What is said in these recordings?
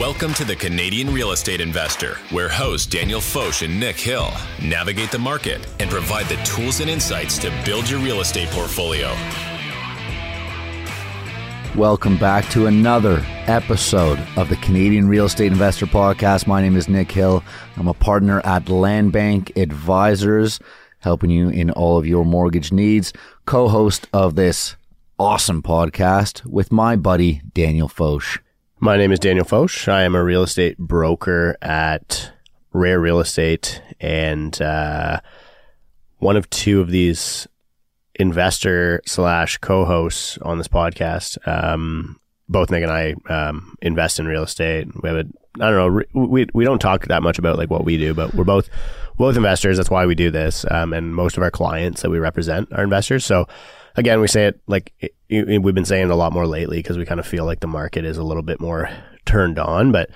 Welcome to the Canadian Real Estate Investor, where hosts Daniel Foch and Nick Hill navigate the market and provide the tools and insights to build your real estate portfolio. Welcome back to another episode of the Canadian Real Estate Investor Podcast. My name is Nick Hill. I'm a partner at Land Bank Advisors, helping you in all of your mortgage needs. Co host of this awesome podcast with my buddy Daniel Foch. My name is Daniel Foch. I am a real estate broker at Rare Real Estate and uh, one of two of these investor slash co-hosts on this podcast. Um, both Nick and I um, invest in real estate. We have a I don't know we we don't talk that much about like what we do, but we're both both investors. That's why we do this. Um, and most of our clients that we represent are investors. So again, we say it like it, it, we've been saying it a lot more lately because we kind of feel like the market is a little bit more turned on, but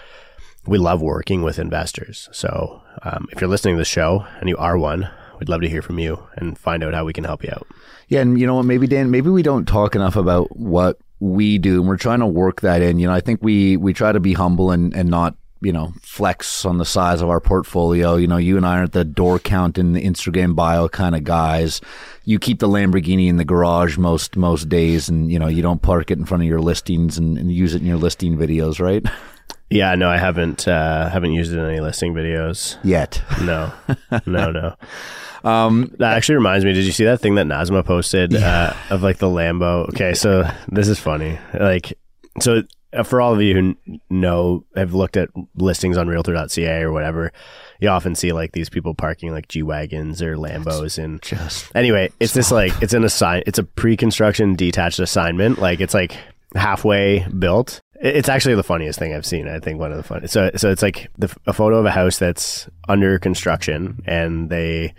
we love working with investors. So um, if you're listening to the show and you are one, we'd love to hear from you and find out how we can help you out. Yeah, and you know what? Maybe Dan, maybe we don't talk enough about what we do, and we're trying to work that in. You know, I think we we try to be humble and and not you know, flex on the size of our portfolio. You know, you and I aren't the door count in the Instagram bio kind of guys. You keep the Lamborghini in the garage most most days, and you know, you don't park it in front of your listings and, and use it in your listing videos, right? Yeah, no, I haven't uh, haven't used it in any listing videos yet. No, no, no. Um, that actually reminds me. Did you see that thing that Nazma posted yeah. uh, of like the Lambo? Okay, so this is funny. Like, so Uh, for all of you who know, have looked at listings on realtor.ca or whatever, you often see like these people parking like G Wagons or Lambos. And just anyway, it's stop. this like, it's an assign, it's a pre construction detached assignment. Like it's like halfway built. It's actually the funniest thing I've seen. I think one of the fun. So, so it's like the, a photo of a house that's under construction and they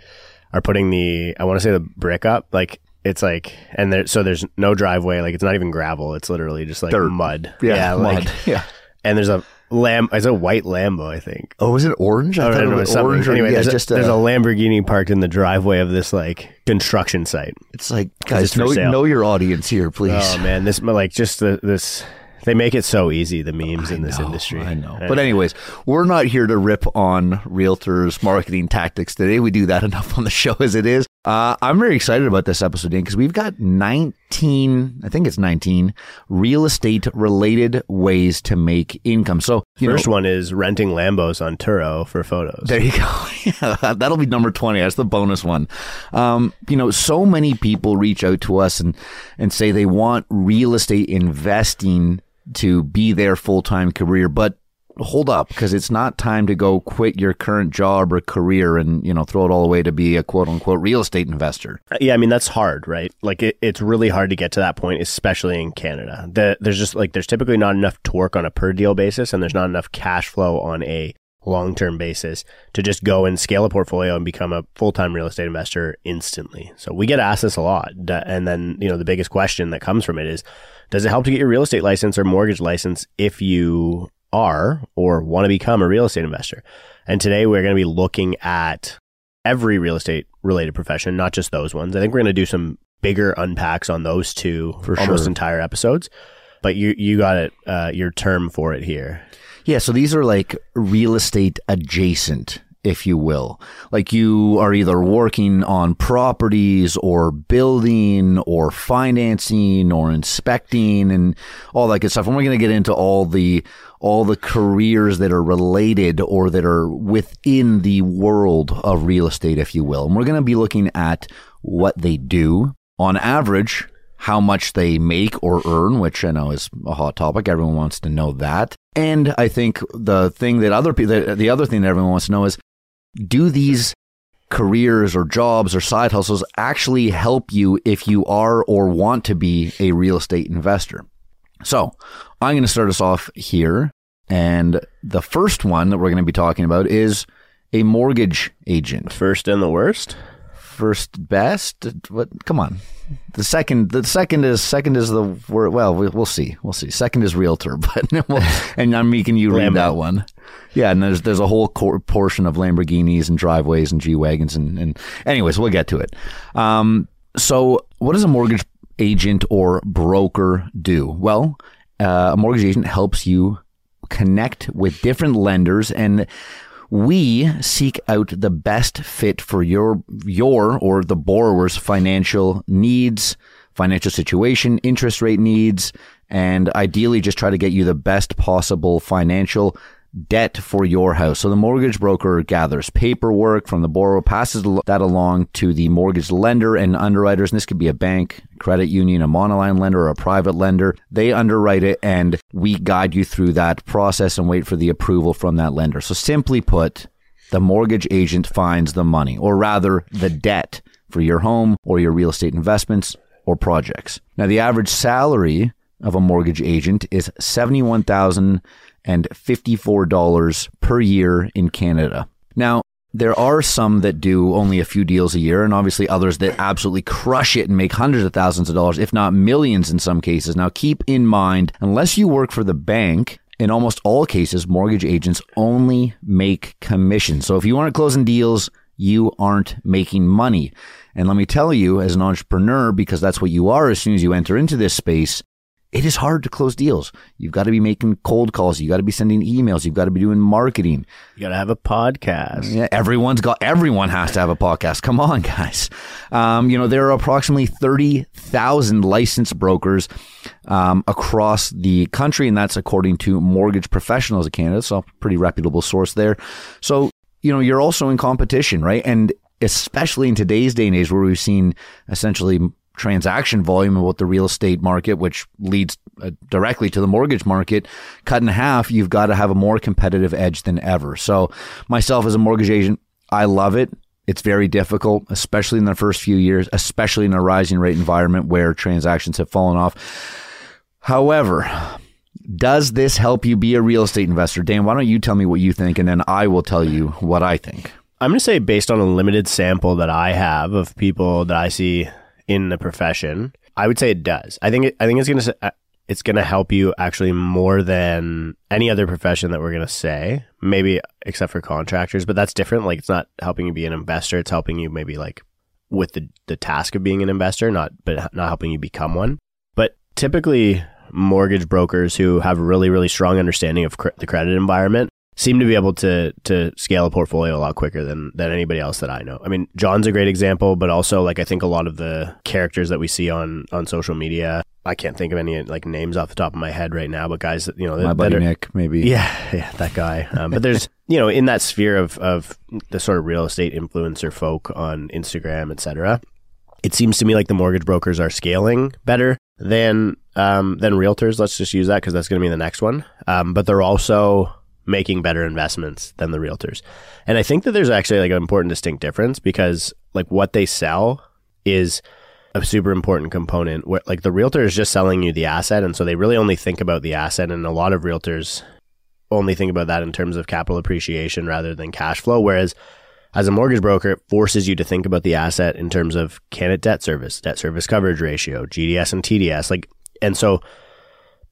are putting the, I want to say the brick up. Like it's like and there so there's no driveway like it's not even gravel it's literally just like Dirt. mud yeah, yeah mud. like yeah and there's a lamb it's a white lambo i think oh is it orange i, oh, I thought it was orange or, anyway yeah, there's, just a, there's a lamborghini parked in the driveway of this like construction site it's like guys know, know your audience here please oh man this like just the, this they make it so easy, the memes I in this know, industry. I know. But, anyways, we're not here to rip on realtors' marketing tactics today. We do that enough on the show as it is. Uh, I'm very excited about this episode, Dan, because we've got 19, I think it's 19, real estate related ways to make income. So, first know, one is renting Lambos on Turo for photos. There you go. yeah, that'll be number 20. That's the bonus one. Um, you know, so many people reach out to us and, and say they want real estate investing to be their full time career, but hold up because it's not time to go quit your current job or career and you know throw it all away to be a quote unquote real estate investor uh, yeah i mean that's hard right like it, it's really hard to get to that point especially in canada the, there's just like there's typically not enough torque on a per deal basis and there's not enough cash flow on a long term basis to just go and scale a portfolio and become a full time real estate investor instantly. So we get asked this a lot. And then, you know, the biggest question that comes from it is does it help to get your real estate license or mortgage license if you are or want to become a real estate investor? And today we're going to be looking at every real estate related profession, not just those ones. I think we're going to do some bigger unpacks on those two for almost sure. entire episodes. But you you got it uh, your term for it here. Yeah, so these are like real estate adjacent if you will. Like you are either working on properties or building or financing or inspecting and all that good stuff. And we're going to get into all the all the careers that are related or that are within the world of real estate, if you will. And we're going to be looking at what they do on average. How much they make or earn, which I know is a hot topic. Everyone wants to know that. And I think the thing that other people, the, the other thing that everyone wants to know is do these careers or jobs or side hustles actually help you if you are or want to be a real estate investor? So I'm going to start us off here. And the first one that we're going to be talking about is a mortgage agent. First and the worst? First best? What? Come on. The second, the second is second is the word. Well, we'll see. We'll see. Second is realtor, but we'll, and I'm making you read that one. Yeah, and there's there's a whole portion of Lamborghinis and driveways and G wagons and, and anyways, we'll get to it. Um, so what does a mortgage agent or broker do? Well, uh, a mortgage agent helps you connect with different lenders and we seek out the best fit for your your or the borrower's financial needs, financial situation, interest rate needs, and ideally just try to get you the best possible financial debt for your house. So the mortgage broker gathers paperwork from the borrower, passes that along to the mortgage lender and underwriters. And this could be a bank, credit union, a monoline lender, or a private lender. They underwrite it and we guide you through that process and wait for the approval from that lender. So simply put, the mortgage agent finds the money, or rather the debt for your home or your real estate investments or projects. Now, the average salary of a mortgage agent is 71,000 and $54 per year in Canada. Now, there are some that do only a few deals a year, and obviously others that absolutely crush it and make hundreds of thousands of dollars, if not millions in some cases. Now, keep in mind, unless you work for the bank, in almost all cases, mortgage agents only make commission. So if you aren't closing deals, you aren't making money. And let me tell you, as an entrepreneur, because that's what you are as soon as you enter into this space, it is hard to close deals. You've got to be making cold calls. You've got to be sending emails. You've got to be doing marketing. You got to have a podcast. Yeah, everyone's got. Everyone has to have a podcast. Come on, guys. Um, you know there are approximately thirty thousand licensed brokers um, across the country, and that's according to Mortgage Professionals of Canada. So, pretty reputable source there. So, you know, you're also in competition, right? And especially in today's day and age, where we've seen essentially transaction volume what the real estate market, which leads uh, directly to the mortgage market, cut in half, you've got to have a more competitive edge than ever. So, myself as a mortgage agent, I love it. It's very difficult, especially in the first few years, especially in a rising rate environment where transactions have fallen off. However, does this help you be a real estate investor? Dan, why don't you tell me what you think and then I will tell you what I think. I'm going to say, based on a limited sample that I have of people that I see in the profession, I would say it does. I think it, I think it's going to uh, it's going to help you actually more than any other profession that we're going to say, maybe except for contractors, but that's different. Like it's not helping you be an investor, it's helping you maybe like with the the task of being an investor, not but not helping you become one. But typically mortgage brokers who have a really really strong understanding of cr- the credit environment seem to be able to to scale a portfolio a lot quicker than than anybody else that I know. I mean, John's a great example, but also like I think a lot of the characters that we see on on social media, I can't think of any like names off the top of my head right now, but guys that you know, my buddy are, Nick, maybe, yeah, yeah, that guy. Um, but there's you know in that sphere of of the sort of real estate influencer folk on Instagram, etc. It seems to me like the mortgage brokers are scaling better than um, than realtors. Let's just use that because that's going to be the next one. Um, but they're also making better investments than the realtors. And I think that there's actually like an important distinct difference because like what they sell is a super important component where like the realtor is just selling you the asset and so they really only think about the asset and a lot of realtors only think about that in terms of capital appreciation rather than cash flow whereas as a mortgage broker it forces you to think about the asset in terms of can it debt service debt service coverage ratio gds and tds like and so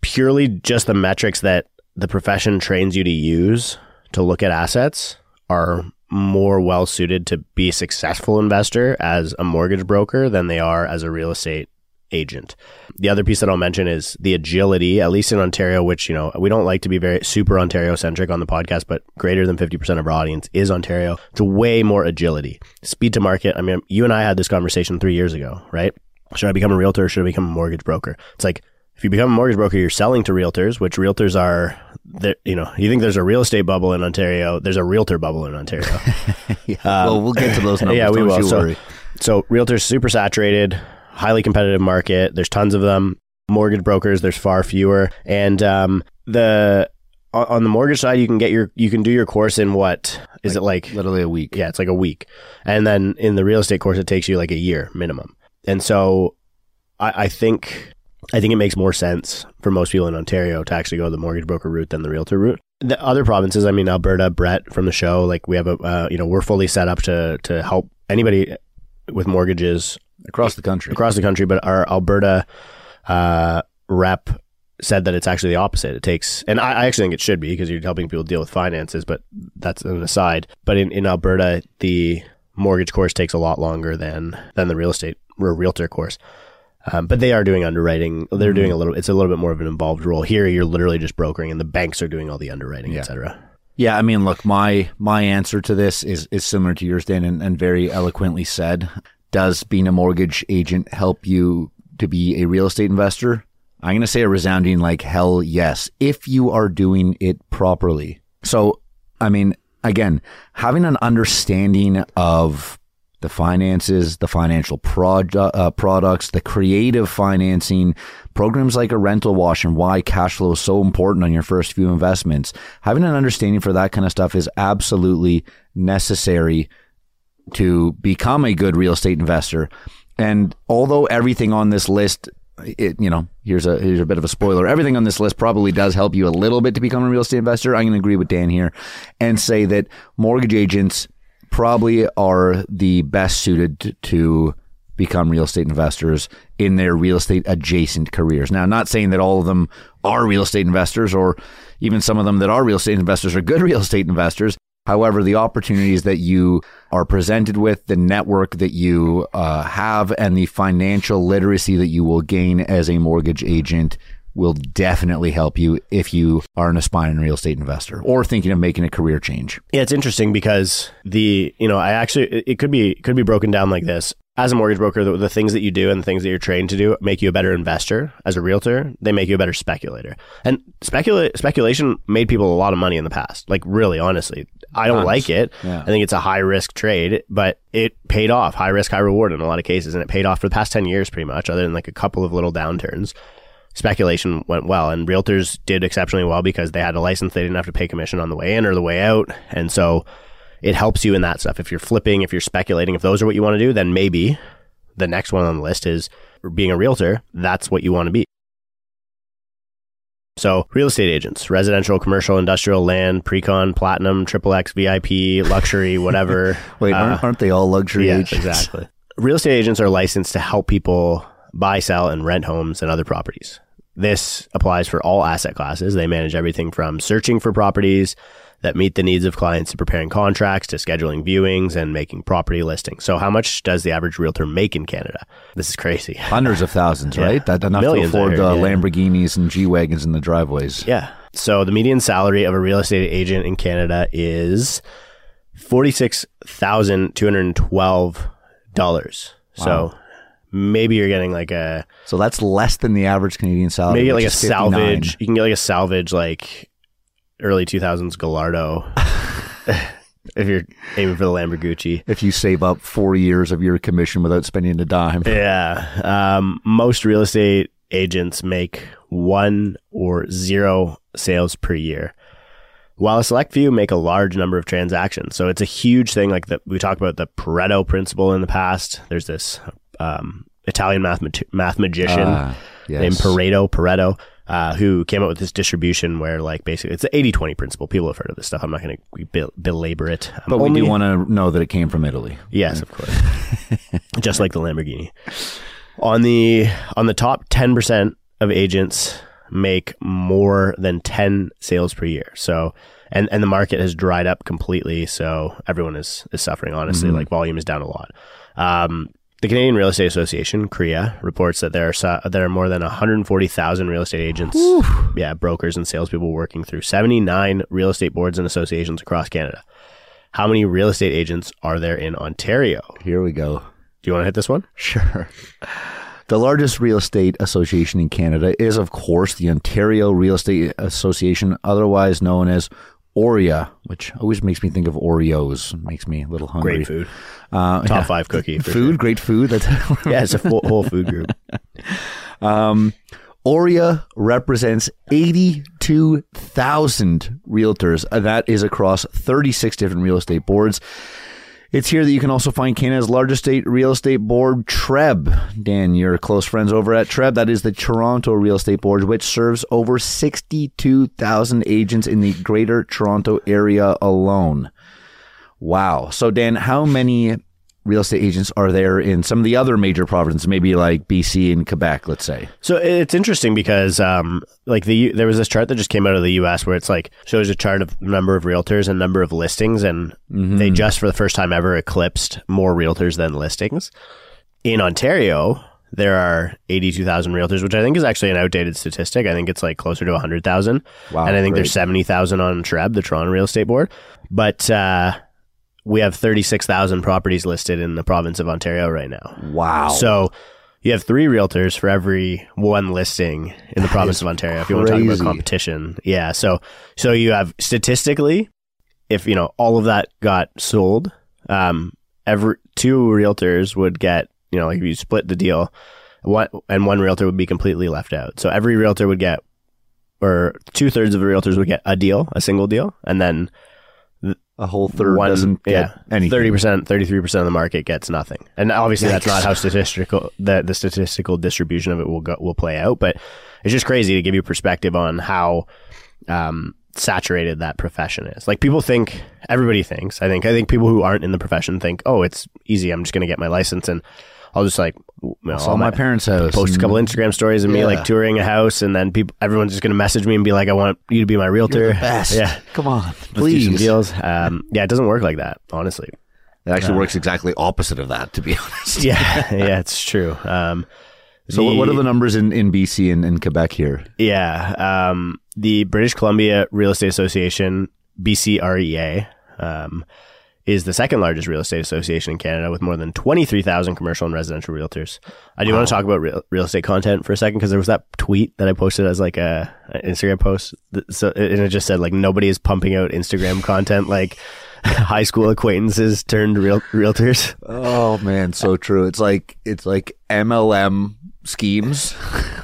purely just the metrics that the profession trains you to use to look at assets are more well suited to be a successful investor as a mortgage broker than they are as a real estate agent. The other piece that I'll mention is the agility, at least in Ontario, which, you know, we don't like to be very super Ontario centric on the podcast, but greater than 50% of our audience is Ontario. It's way more agility. Speed to market. I mean, you and I had this conversation three years ago, right? Should I become a realtor or should I become a mortgage broker? It's like, if you become a mortgage broker, you're selling to realtors, which realtors are, you know, you think there's a real estate bubble in Ontario. There's a realtor bubble in Ontario. yeah. Um, well, we'll get to those numbers. Yeah, we will. So, so realtors super saturated, highly competitive market. There's tons of them. Mortgage brokers, there's far fewer. And um, the on the mortgage side, you can get your you can do your course in what is like, it like literally a week? Yeah, it's like a week. And then in the real estate course, it takes you like a year minimum. And so I, I think I think it makes more sense for most people in Ontario to actually go the mortgage broker route than the realtor route. The other provinces, I mean, Alberta, Brett from the show, like we have a, uh, you know, we're fully set up to to help anybody with mortgages across the country, across the country. But our Alberta uh, rep said that it's actually the opposite. It takes, and I, I actually think it should be because you're helping people deal with finances, but that's an aside. But in, in Alberta, the mortgage course takes a lot longer than than the real estate or realtor course. Um, but they are doing underwriting. They're doing a Mm-hmm. little. It's a little bit more of an involved role. Here, you're literally just brokering, and the banks are doing all the underwriting, Yeah. et cetera. Yeah, I mean, look, my my answer to this is is similar to yours, Dan, and, and very eloquently said. Does being a mortgage agent help you to be a real estate investor? I'm going to say a resounding like hell yes, if you are doing it properly. So, I mean, again, having an understanding of the finances, the financial prod, uh, products, the creative financing, programs like a rental wash and why cash flow is so important on your first few investments. Having an understanding for that kind of stuff is absolutely necessary to become a good real estate investor. And although everything on this list, it, you know, here's a here's a bit of a spoiler. Everything on this list probably does help you a little bit to become a real estate investor. I'm going to agree with Dan here and say that mortgage agents probably are the best suited to, become real estate investors in their real estate adjacent careers. Now, I'm not saying that all of them are real estate investors or even some of them that are real estate investors are good real estate investors. However, the opportunities that you are presented with, the network that you uh, have, and the financial literacy that you will gain as a mortgage agent will definitely help you if you are an aspiring real estate investor or thinking of making a career change. Yeah, it's interesting because the you know I actually it- could be could be broken down like this. As a mortgage broker, the, the things that you do and the things that you're trained to do make you a better investor. As a realtor, they make you a better speculator. And specula- speculation made people a lot of money in the past. Like really, honestly, I don't like it. Yeah. I think it's a high risk trade, but it paid off. High risk, high reward in a lot of cases, and it paid off for the past ten years, pretty much. Other than like a couple of little downturns, speculation went well, and realtors did exceptionally well because they had a license. They didn't have to pay commission on the way in or the way out, and so it helps you in that stuff. If you're flipping, if you're speculating, if those are what you want to do, then maybe the next one on the list is being a realtor. That's what you want to be. So, real estate agents, residential, commercial, industrial, land, pre-con, platinum, triple X, VIP, luxury, whatever. Wait, Uh, aren't, aren't they all luxury Yes, agents? exactly. Real estate agents are licensed to help people buy, sell, and rent homes and other properties. This applies for all asset classes. They manage everything from searching for properties that meet the needs of clients to preparing contracts to scheduling viewings and making property listings. So, how much does the average realtor make in Canada? This is crazy. Hundreds of thousands, right? That enough Millions, to afford heard, the yeah. Lamborghinis and G wagons in the driveways. Yeah. So the median salary of a real estate agent in Canada is forty six thousand two hundred twelve dollars. So maybe you're getting like a So that's less than the average Canadian salary. maybe like a 59. salvage. You can get like a salvage like early two thousands Gallardo if you're aiming for the Lamborghini. If you save up four years of your commission without spending a dime. Yeah. Um, most real estate agents make one or zero sales per year, while a select few make a large number of transactions. So it's a huge thing. Like that, we talked about the Pareto principle in the past. There's this um, Italian math, math magician Ah, yes. named Pareto, Pareto, uh, who came up with this distribution where, like, basically, it's the 80 20 principle. People have heard of this stuff. I'm not going to bel- belabor it. Um, But we only- do want to know that it came from Italy. Yes, of course. Just like the Lamborghini. On the on the top ten percent of agents make more than ten sales per year. So and, and the market has dried up completely. So everyone is is suffering. Honestly, like volume is down a lot. Um, the Canadian Real Estate Association (CREA) reports that there are so- there are more than 140,000 real estate agents, yeah, brokers and salespeople working through 79 real estate boards and associations across Canada. How many real estate agents are there in Ontario? Here we go. Do you want to hit this one? Sure. The largest real estate association in Canada is, of course, the Ontario Real Estate Association, otherwise known as OREA, which always makes me think of Oreos. Makes me a little hungry. Great food. Uh, Top yeah. five cookie. Food, Sure. great food. That's Yeah, it's a full, whole food group. Um, OREA represents 82,000 realtors. Uh, That is across 36 different real estate boards. It's here that you can also find Canada's largest state real estate board, TREB. Dan, your close friends over at TREB. That is the Toronto Real Estate Board, which serves over 62,000 agents in the greater Toronto area alone. Wow. So, Dan, how many real estate agents are there in some of the other major provinces, maybe like BC and Quebec, let's say? So it's interesting because, um, like the there was this chart that just came out of the U.S. where it's like shows a chart of number of realtors and number of listings, and Mm-hmm. they just for the first time ever eclipsed more realtors than listings. In Ontario, there are 82,000 realtors, which I think is actually an outdated statistic. I think it's like closer to 100,000. Wow, and I think great. there's 70,000 on TREB, the Toronto Real Estate Board. But uh, we have 36,000 properties listed in the province of Ontario right now. Wow. So you have three realtors for every one listing in the province of Ontario. If you want to talk about competition, yeah. So so you have statistically, if you know all of that got sold, um, every two realtors would get you know like if you split the deal, one and one realtor would be completely left out. So every realtor would get, or two thirds of the realtors would get a deal, a single deal, and then a whole third one, doesn't get yeah, anything. Thirty percent, thirty-three percent of the market gets nothing, and obviously that's not how statistical the the statistical distribution of it will go will play out. But it's just crazy to give you perspective on how um, saturated that profession is. Like people think, everybody thinks. I think I think people who aren't in the profession think, oh, it's easy. I'm just going to get my license and I'll just like you know, all my parents' house. post a couple Instagram stories of me Yeah. like touring a house, and then people, everyone's just going to message me and be like, I want you to be my realtor. You're the best. Yeah. Come on, Let's do please. some deals. Um, yeah, it doesn't work like that, honestly. It actually works exactly opposite of that, to be honest. Yeah, yeah, it's true. Um, So, what- what are the numbers in, in BC and in Quebec here? Yeah, um, the British Columbia Real Estate Association (BCREA) um, is the second largest real estate association in Canada, with more than twenty three thousand commercial and residential realtors. I do want to talk about real, real estate content for a second because there was that tweet that I posted as like a, an Instagram post, that, so and it just said like nobody is pumping out Instagram content like high school acquaintances turned real realtors. Oh man, so true. It's like it's like MLM schemes.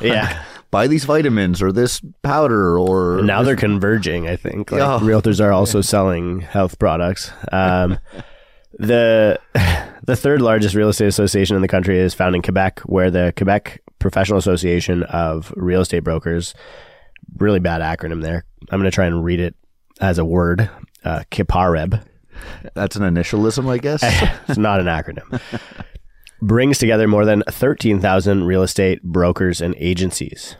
Yeah. Buy these vitamins or this powder or And now they're converging. I think like Yeah. realtors are also selling health products. Um, the the third largest real estate association in the country is found in Quebec, where the Quebec Professional Association of Real Estate Brokers. Really bad acronym there. I'm going to try and read it as a word. Uh, QPAREB. that's an initialism, I guess. It's not an acronym. Brings together more than 13,000 real estate brokers and agencies.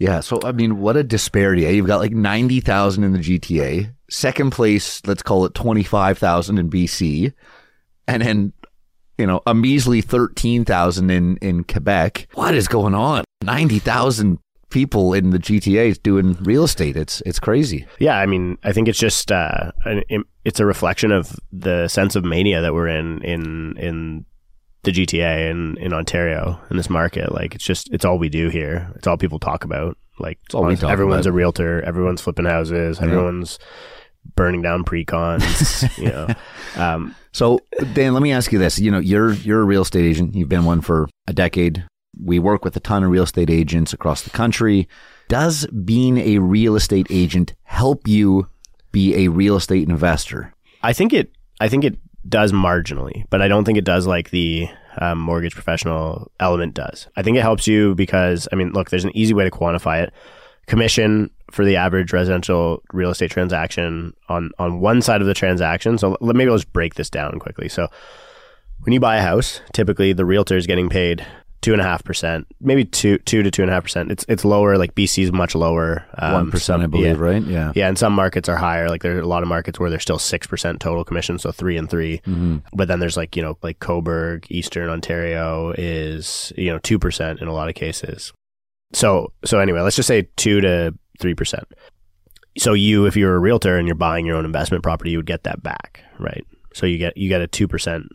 Yeah. So I mean, what a disparity. eh? You've got like ninety thousand in the GTA. Second place, let's call it twenty five thousand in BC, and then you know a measly thirteen thousand in in Quebec. What is going on? Ninety thousand people in the GTA doing real estate. It's it's crazy. Yeah, I mean, I think it's just uh, it's a reflection of the sense of mania that we're in in in the GTA and in Ontario in this market. Like, it's just it's all we do here. It's all people talk about. Like, all we talk everyone's about. a realtor. Everyone's flipping houses. Everyone's burning down pre-cons. you know, um, So, Dan, let me ask you this. You know, you're you're a real estate agent. You've been one for a decade. We work with a ton of real estate agents across the country. Does being a real estate agent help you be a real estate investor? I think it. I think it does marginally, but I don't think it does like the um, mortgage professional element does. I think it helps you because I mean, look, there's an easy way to quantify it. Commission for the average residential real estate transaction on on one side of the transaction. So let, maybe let's break this down quickly. So when you buy a house, typically the realtor is getting paid two and a half percent, maybe two two to two and a half percent. It's it's lower. Like BC is much lower. Um, One percent, I believe, yeah. right? Yeah. Yeah, and some markets are higher. Like there are a lot of markets where there's still six percent total commission, so three and 3 But then there's like you know like Cobourg, Eastern Ontario is you know two percent in a lot of cases. So so anyway, let's just say two to three percent. So you, if you're a realtor and you're buying your own investment property, you would get that back, right? So you get you get a two percent.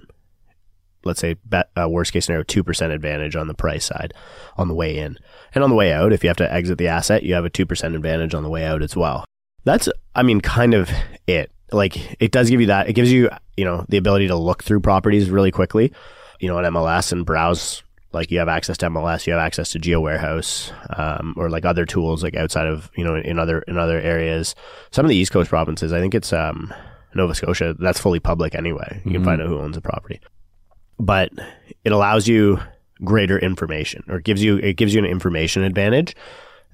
Let's say bet, uh, worst case scenario, two percent advantage on the price side on the way in, and on the way out, if you have to exit the asset, you have a two percent advantage on the way out as well. That's i mean kind of it. Like it does give you that it gives you you know the ability to look through properties really quickly you know on mls and browse like you have access to mls you have access to GeoWarehouse um, or like other tools like outside of you know in other in other areas. Some of the east coast provinces i think it's um, nova scotia that's fully public anyway. You can find out who owns the property but it allows you greater information or gives you it gives you an information advantage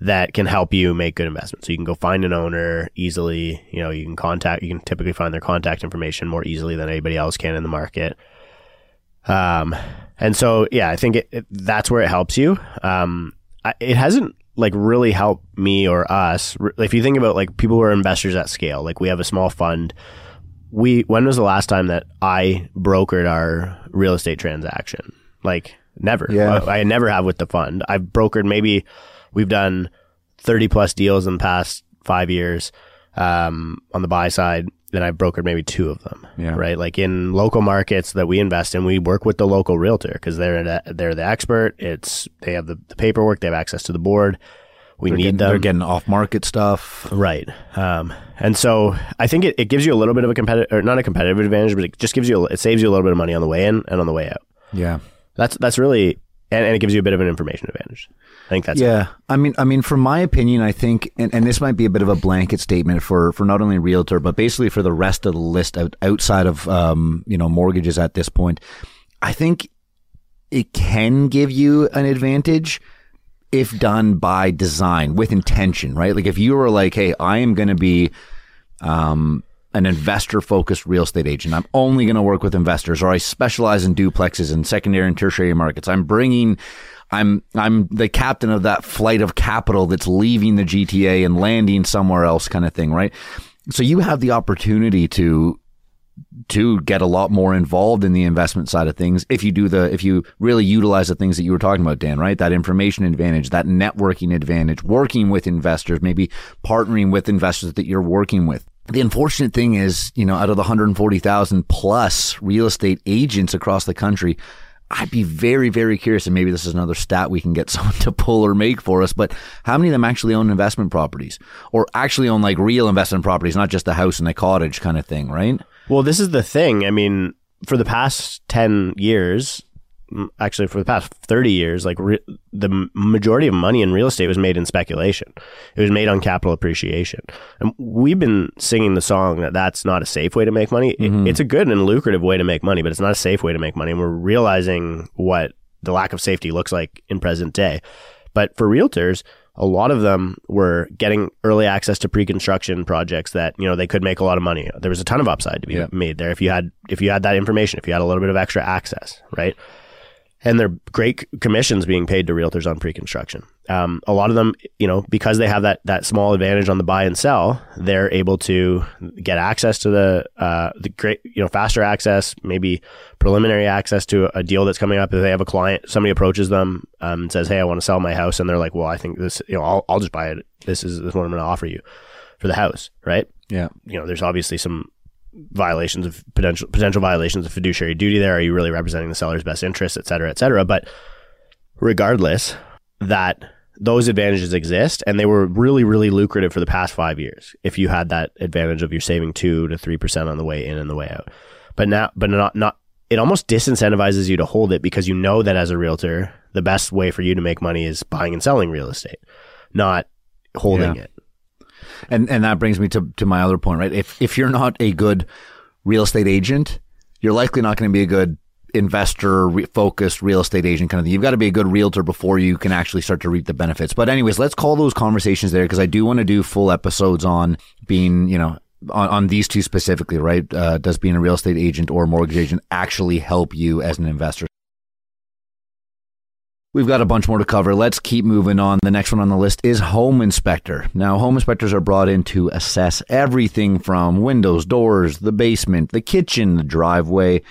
that can help you make good investments. So you can go find an owner easily. You know, you can contact. You can typically find their contact information more easily than anybody else can in the market. Um, and so yeah, I think it, it, that's where it helps you. Um, I, it hasn't like really helped me or us. If you think about like people who are investors at scale, like we have a small fund. We when was the last time that I brokered our real estate transaction? Like Never. Yeah. I, I never have with the fund. I've brokered maybe we've done 30 plus deals in the past five years um, on the buy side. Then I've brokered maybe two of them. Yeah. Right. Like in local markets that we invest in, we work with the local realtor because they're the, they're the expert. It's they have the, the paperwork, they have access to the board. We They're need getting, them. they're getting off market stuff. Right. Um, and so I think it, it gives you a little bit of a competitive, or not a competitive advantage, but it just gives you, a, it saves you a little bit of money on the way in and on the way out. Yeah. That's, that's really, and, and it gives you a bit of an information advantage. I think that's, Yeah, I mean, I mean, from my opinion, I think, and, and this might be a bit of a blanket statement for for not only realtor, but basically for the rest of the list out, outside of um, you know mortgages at this point. I think it can give you an advantage if done by design with intention, right? Like if you were like, hey, I am going to be um, an investor focused real estate agent. I'm only going to work with investors or I specialize in duplexes and secondary and tertiary markets. I'm bringing I'm I'm the captain of that flight of capital that's leaving the GTA and landing somewhere else kind of thing, right? So you have the opportunity to to get a lot more involved in the investment side of things if you do the if you really utilize the things that you were talking about Dan right that information advantage that networking advantage working with investors maybe partnering with investors that you're working with the unfortunate thing is you know out of the 140,000 plus real estate agents across the country I'd be very, very curious, and maybe this is another stat we can get someone to pull or make for us, but how many of them actually own investment properties or actually own like real investment properties, not just a house and a cottage kind of thing, right? Well, this is the thing. I mean, for the past 10 years, actually for the past 30 years, like re- the majority of money in real estate was made in speculation. It was made on capital appreciation. And we've been singing the song that that's not a safe way to make money. It- mm-hmm. it's a good and lucrative way to make money, but it's not a safe way to make money. And we're realizing what the lack of safety looks like in present day. But for realtors, a lot of them were getting early access to pre-construction projects that you know they could make a lot of money. There was a ton of upside to be Yeah. made there if you had if you had that information, if you had a little bit of extra access, right? And they're great commissions being paid to realtors on pre-construction. Um, a lot of them, you know, because they have that that small advantage on the buy and sell, they're able to get access to the uh, the great, you know, faster access, maybe preliminary access to a deal that's coming up. If they have a client, somebody approaches them um, and says, "Hey, I want to sell my house," and they're like, "Well, I think this, you know, I'll, I'll just buy it. This is, this is what I'm going to offer you for the house, right?" Yeah. you know, there's obviously some violations of potential potential violations of fiduciary duty there. Are you really representing the seller's best interests, et cetera, et cetera? But regardless, that those advantages exist and they were really, really lucrative for the past five years if you had that advantage of you're saving two to three percent on the way in and the way out. But now but not not it almost disincentivizes you to hold it because you know that as a realtor, the best way for you to make money is buying and selling real estate, not holding Yeah. it. And and that brings me to to my other point, right? If if you're not a good real estate agent, you're likely not going to be a good investor re- focused real estate agent kind of thing. You've got to be a good realtor before you can actually start to reap the benefits. But anyways, let's call those conversations there because I do want to do full episodes on being, you know, on, on these two specifically, right? Uh, does being a real estate agent or mortgage agent actually help you as an investor? We've got a bunch more to cover. Let's keep moving on. The next one on the list is home inspector. Now, home inspectors are brought in to assess everything from windows, doors, the basement, the kitchen, the driveway,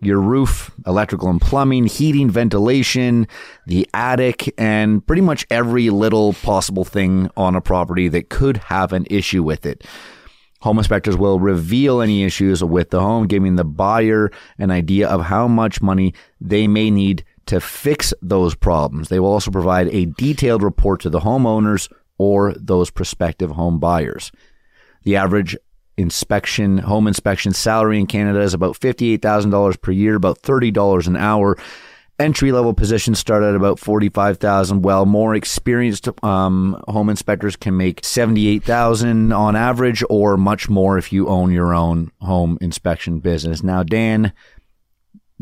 your roof, electrical and plumbing, heating, ventilation, the attic, and pretty much every little possible thing on a property that could have an issue with it. Home inspectors will reveal any issues with the home, giving the buyer an idea of how much money they may need to fix those problems. They will also provide a detailed report to the homeowners or those prospective home buyers. The average inspection, home inspection salary in Canada is about $58,000 per year, about $30 an hour. Entry level positions start at about 45,000 while more experienced um, home inspectors can make 78,000 on average or much more if you own your own home inspection business. Now, Dan,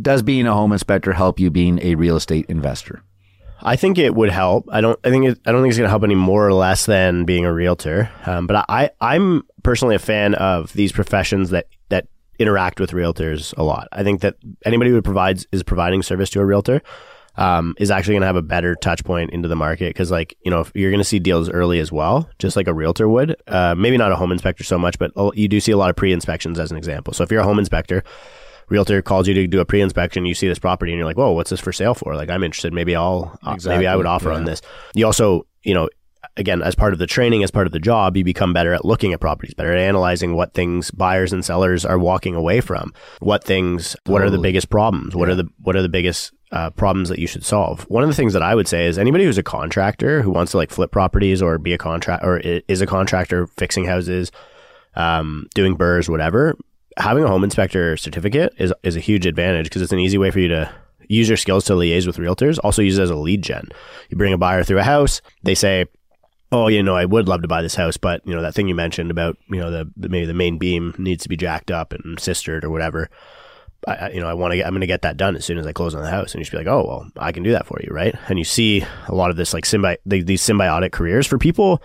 does being a home inspector help you being a real estate investor? I think it would help. I don't. I think. It, I don't think it's going to help any more or less than being a realtor. Um, but I, I'm personally a fan of these professions that that interact with realtors a lot. I think that anybody who provides is providing service to a realtor um, is actually going to have a better touch point into the market because, like, you know, if you're going to see deals early as well, just like a realtor would. Uh, maybe not a home inspector so much, but you do see a lot of pre-inspections as an example. So if you're a home inspector realtor calls you to do a pre-inspection, you see this property and you're like, "Whoa, what's this for sale for?" Like, I'm interested. Maybe I'll uh, maybe I would offer on this. You also, you know, again, as part of the training, as part of the job, you become better at looking at properties, better at analyzing what things buyers and sellers are walking away from. What things, what are the biggest problems? What are the what are the biggest uh, problems that you should solve? One of the things that I would say is anybody who's a contractor who wants to like flip properties or be a contract or is a contractor fixing houses, um, doing BRRRRs, whatever. Having a home inspector certificate is is a huge advantage because it's an easy way for you to use your skills to liaise with realtors. Also, use it as a lead gen. You bring a buyer through a house, they say, "Oh, you know, I would love to buy this house, but you know that thing you mentioned about you know the, the maybe the main beam needs to be jacked up and sistered or whatever." I, you know, I want to get, I'm going to get that done as soon as I close on the house. And you should be like, oh, well, I can do that for you. Right. And you see a lot of this like symbi- the- these symbiotic careers for people,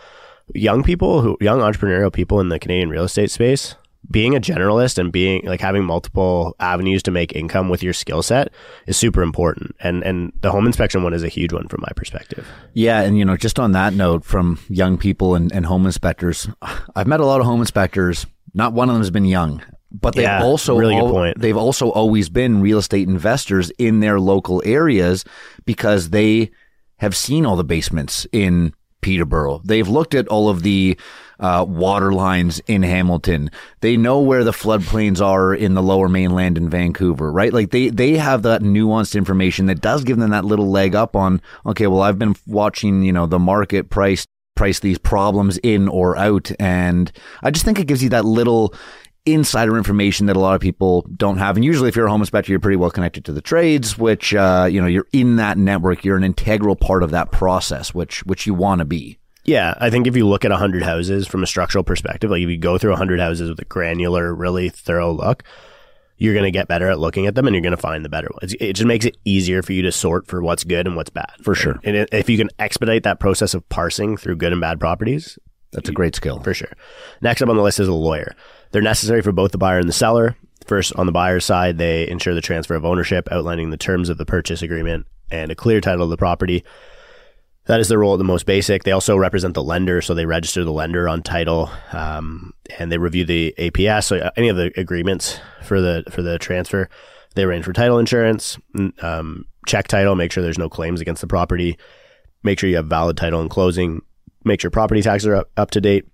young people who, young entrepreneurial people in the Canadian real estate space, being a generalist and being like having multiple avenues to make income with your skill set is super important. And, and the home inspection one is a huge one from my perspective. Yeah, and you know, just on that note, from young people and, and home inspectors, I've met a lot of home inspectors. Not one of them has been young, but they've Yeah, also really good al- point. they've also always been real estate investors in their local areas because they have seen all the basements in Peterborough. They've looked at all of the uh, water lines in Hamilton. They know where the floodplains are in the lower mainland in Vancouver, right? Like they, they have that nuanced information that does give them that little leg up on, okay, well, I've been watching, you know, the market price, price these problems in or out. And I just think it gives you that little insider information that a lot of people don't have. And usually, if you're a home inspector, you're pretty well connected to the trades, which uh, you know you're in that network. You're an integral part of that process, which which you want to be. Yeah, I think if you look at 100 houses from a structural perspective, like if you go through 100 houses with a granular, really thorough look, you're going to get better at looking at them and you're going to find the better ones. It just makes it easier for you to sort for what's good and what's bad. For sure. And if you can expedite that process of parsing through good and bad properties, That's a great skill. for sure. Next up on the list is a lawyer. They're necessary for both the buyer and the seller. First, on the buyer's side, they ensure the transfer of ownership, outlining the terms of the purchase agreement and a clear title of the property. That is their role at the most basic. They also represent the lender, so they register the lender on title, um, and they review the APS. So uh, any of the agreements for the for the transfer, they arrange for title insurance, um, check title, make sure there's no claims against the property, make sure you have valid title in closing, make sure property taxes are up, up to date,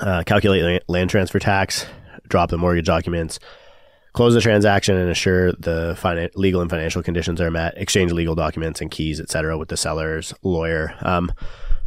uh, calculate la- land transfer tax, drop the mortgage documents, close the transaction and assure the finan- legal and financial conditions are met, exchange legal documents and keys, etc., with the seller's lawyer. Um,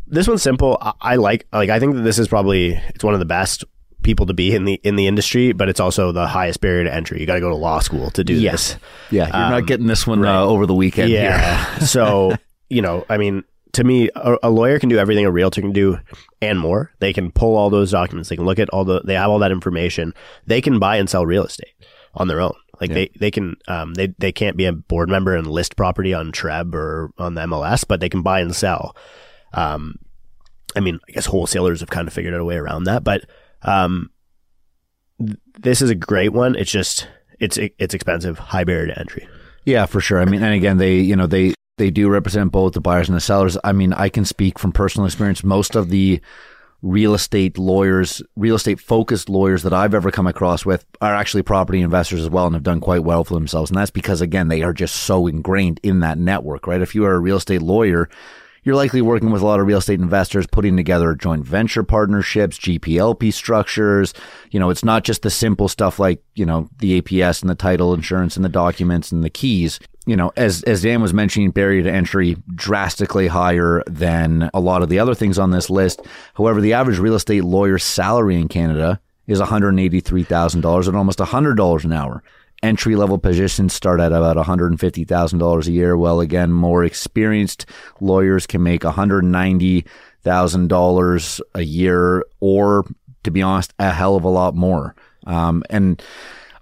this one's simple. I, I like like I think that this is probably it's one of the best people to be in the in the industry, but it's also the highest barrier to entry. You got to go to law school to do Yes. this. Yeah, you're not getting this one uh, over the weekend. here. Yeah. so, you know, I mean, to me, a, a lawyer can do everything a realtor can do and more. They can pull all those documents. They can look at all the, they have all that information. They can buy and sell real estate on their own. Like they, they can, um, they, they can't be a board member and list property on Treb or on the MLS, but they can buy and sell. Um, I mean, I guess wholesalers have kind of figured out a way around that, but, um, th- this is a great one. It's just, it's, it's expensive, high barrier to entry. Yeah, for sure. I mean, and again, they you know they they do represent both the buyers and the sellers. I mean, I can speak from personal experience. Most of the real estate lawyers, real estate focused lawyers that I've ever come across with are actually property investors as well and have done quite well for themselves. And that's because again, they are just so ingrained in that network, right? If you are a real estate lawyer, you're likely working with a lot of real estate investors, putting together joint venture partnerships, GPLP structures. You know, it's not just the simple stuff like, you know, the APS and the title insurance and the documents and the keys. You know, as, as Dan was mentioning, barrier to entry drastically higher than a lot of the other things on this list. However, the average real estate lawyer's salary in Canada is $183,000 at almost $100 an hour. Entry level positions start at about $150,000 a year. Well, again, more experienced lawyers can make $190,000 a year or, to be honest, a hell of a lot more. Um, and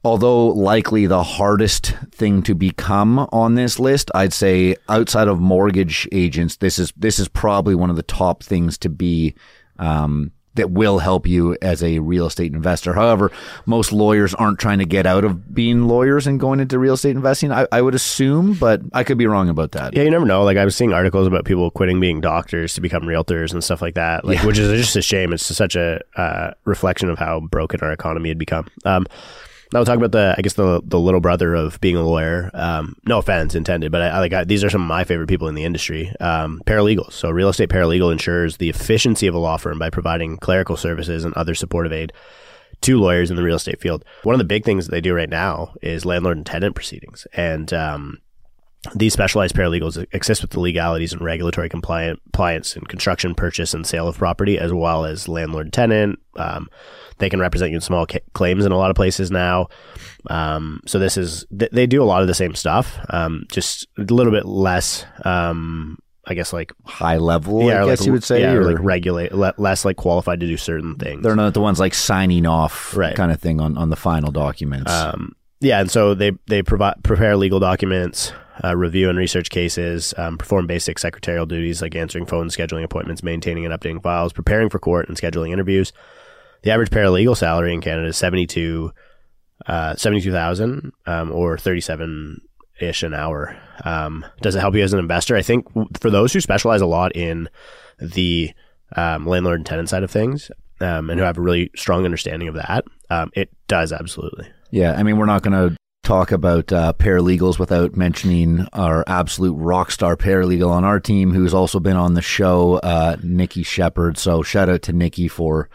although likely the hardest thing to become on this list, I'd say outside of mortgage agents, this is this is probably one of the top things to be um, that will help you as a real estate investor. However, most lawyers aren't trying to get out of being lawyers and going into real estate investing. I, I would assume, but I could be wrong about that. Yeah, you never know. Like I was seeing articles about people quitting being doctors to become realtors and stuff like that. Like, which is just a shame. It's such a uh, reflection of how broken our economy had become. Um, Now we'll talk about the, I guess the the little brother of being a lawyer. Um, no offense intended, but I, I like I, these are some of my favorite people in the industry. Um, paralegals. So real estate paralegal ensures the efficiency of a law firm by providing clerical services and other supportive aid to lawyers in the real estate field. One of the big things that they do right now is landlord and tenant proceedings, and um, these specialized paralegals assist with the legalities and regulatory compliance in construction, purchase, and sale of property, as well as landlord tenant. Um, they can represent you in small ca- claims in a lot of places now. Um, so this is th- they do a lot of the same stuff, um, just a little bit less. Um, I guess like high level. Yeah, I guess like, you would say, yeah, or like regulate, le- less like qualified to do certain things. they're not the ones like signing off, Right. kind of thing on on the final documents. Um, yeah, and so they they provide prepare legal documents, uh, review and research cases, um, perform basic secretarial duties like answering phones, scheduling appointments, maintaining and updating files, preparing for court, and scheduling interviews. The average paralegal salary in Canada is seventy two, uh, seventy two thousand, um, or thirty seven ish an hour. Um, does it help you as an investor? I think for those who specialize a lot in the um, landlord and tenant side of things, um, and who have a really strong understanding of that, um, it does absolutely. Yeah, I mean, we're not going to talk about uh, paralegals without mentioning our absolute rock star paralegal on our team, who's also been on the show, uh, Nikki Shepard. So shout out to Nikki for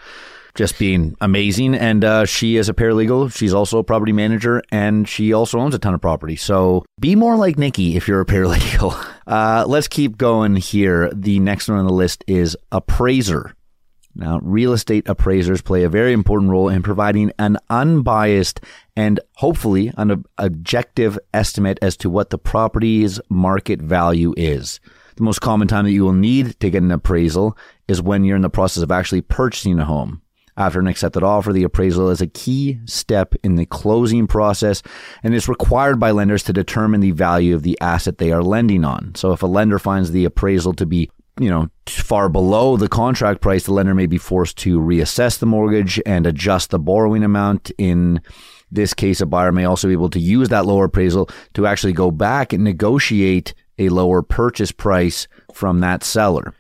just being amazing. And uh, she is a paralegal. She's also a property manager, and she also owns a ton of property. So be more like Nikki if you're a paralegal. Uh, let's keep going here. The next one on the list is appraiser. Now, real estate appraisers play a very important role in providing an unbiased and hopefully an objective estimate as to what the property's market value is. The most common time that you will need to get an appraisal is when you're in the process of actually purchasing a home. After an accepted offer, the appraisal is a key step in the closing process and is required by lenders to determine the value of the asset they are lending on. So if a lender finds the appraisal to be you know, far below the contract price, the lender may be forced to reassess the mortgage and adjust the borrowing amount. In this case, a buyer may also be able to use that lower appraisal to actually go back and negotiate a lower purchase price from that seller.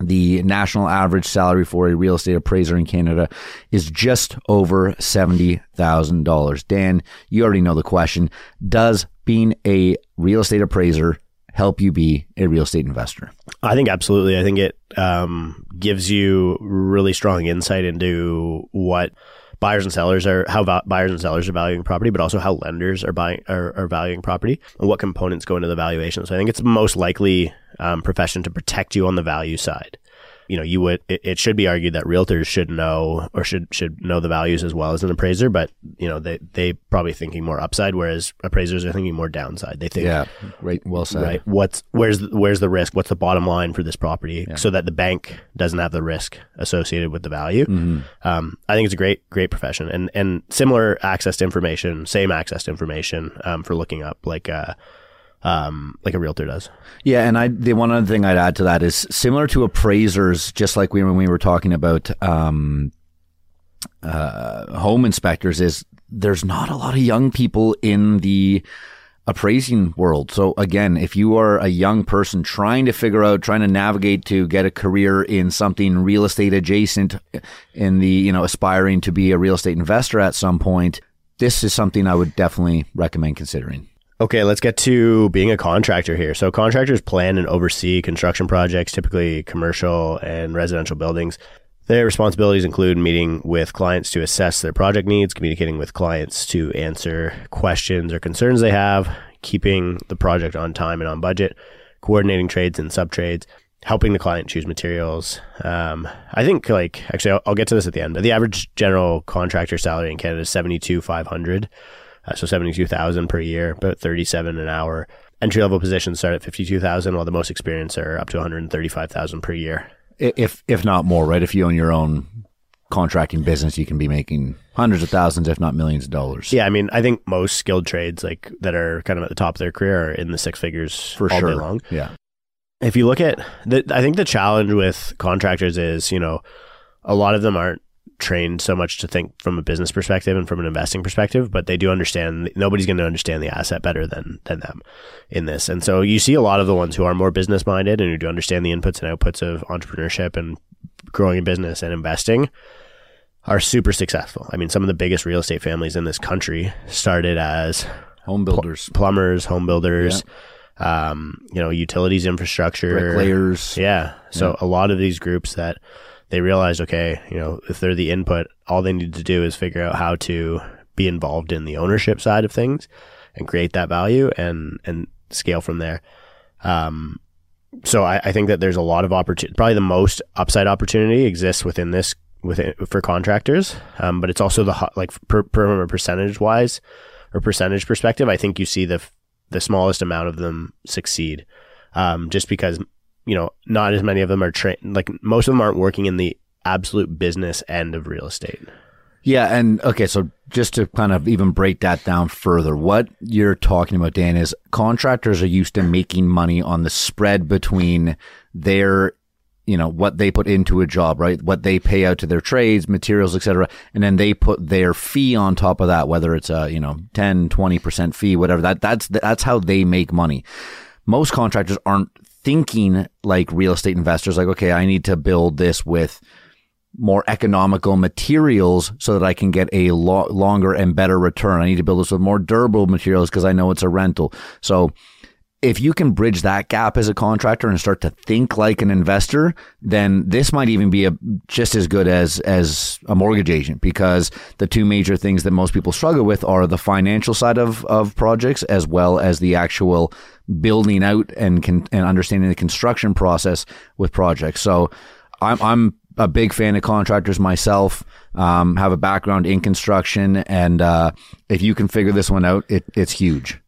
The national average salary for a real estate appraiser in Canada is just over $70,000. Dan, you already know the question. Does being a real estate appraiser help you be a real estate investor? I think absolutely. I think it um, gives you really strong insight into what buyers and sellers are, how va- buyers and sellers are valuing property, but also how lenders are buying are, are valuing property and what components go into the valuation. So I think it's most likely um, profession to protect you on the value side. You know, you would it, it should be argued that realtors should know or should should know the values as well as an appraiser, but you know they they probably thinking more upside, whereas appraisers are thinking more downside. They think yeah, right. Well said. right what's where's the, where's the risk? What's the bottom line for this property? So that the bank doesn't have the risk associated with the value. Um, i think it's a great great profession. And and similar access to information same access to information um, for looking up like uh um, like a realtor does. Yeah, and I the one other thing I'd add to that is similar to appraisers, just like we when we were talking about um, uh, home inspectors, is there's not a lot of young people in the appraising world. So again, if you are a young person trying to figure out, trying to navigate to get a career in something real estate adjacent, in the you know aspiring to be a real estate investor at some point, this is something I would definitely recommend considering. Okay, let's get to being a contractor here. So, contractors plan and oversee construction projects, typically commercial and residential buildings. Their responsibilities include meeting with clients to assess their project needs, communicating with clients to answer questions or concerns they have, keeping the project on time and on budget, coordinating trades and subtrades, helping the client choose materials. Um, I think, like, actually, I'll, I'll get to this at the end. But the average general contractor salary in Canada is seventy two five hundred. Uh, so 72,000 per year, about 37 an hour. Entry level positions start at 52,000 while the most experienced are up to 135,000 per year. if if not more, right? If you own your own contracting business, you can be making hundreds of thousands, if not millions of dollars. Yeah, I mean, I think most skilled trades like that are kind of at the top of their career are in the six figures for all sure. day long. Yeah, If you look at the I think the challenge with contractors is, you know, a lot of them aren't trained so much to think from a business perspective and from an investing perspective, but they do understand nobody's going to understand the asset better than than them in this. And so you see a lot of the ones who are more business minded and who do understand the inputs and outputs of entrepreneurship and growing a business and investing. are super successful. I mean, some of the biggest real estate families in this country started as Home builders, plumbers, home builders, um, you know, utilities infrastructure, bricklayers. Yeah. So a lot of these groups that they realized, okay, you know, if they're the input, all they need to do is figure out how to be involved in the ownership side of things and create that value and and scale from there. Um, so I, I think that there's a lot of opportunity. Probably the most upside opportunity exists within this within for contractors, um, but it's also the like per, per percentage wise or percentage perspective. I think you see the the smallest amount of them succeed, um, just because you know not as many of them are trained. Like most of them aren't working in the absolute business end of real estate. Yeah, and okay, so just to kind of even break that down further, what you're talking about, Dan, is contractors are used to making money on the spread between their, you know, what they put into a job, right? What they pay out to their trades, materials, etc., and then they put their fee on top of that, whether it's a, you know, 10, 20% fee, whatever. That that's that's how they make money. Most contractors aren't thinking like real estate investors like, okay, I need to build this with more economical materials so that I can get a lo- longer and better return. I need to build this with more durable materials because I know it's a rental. So if you can bridge that gap as a contractor and start to think like an investor, then this might even be a, just as good as as a mortgage agent because the two major things that most people struggle with are the financial side of of projects as well as the actual building out and and understanding the construction process with projects. So I'm I'm a big fan of contractors myself. Um, have a background in construction, and uh, if you can figure this one out, it, it's huge.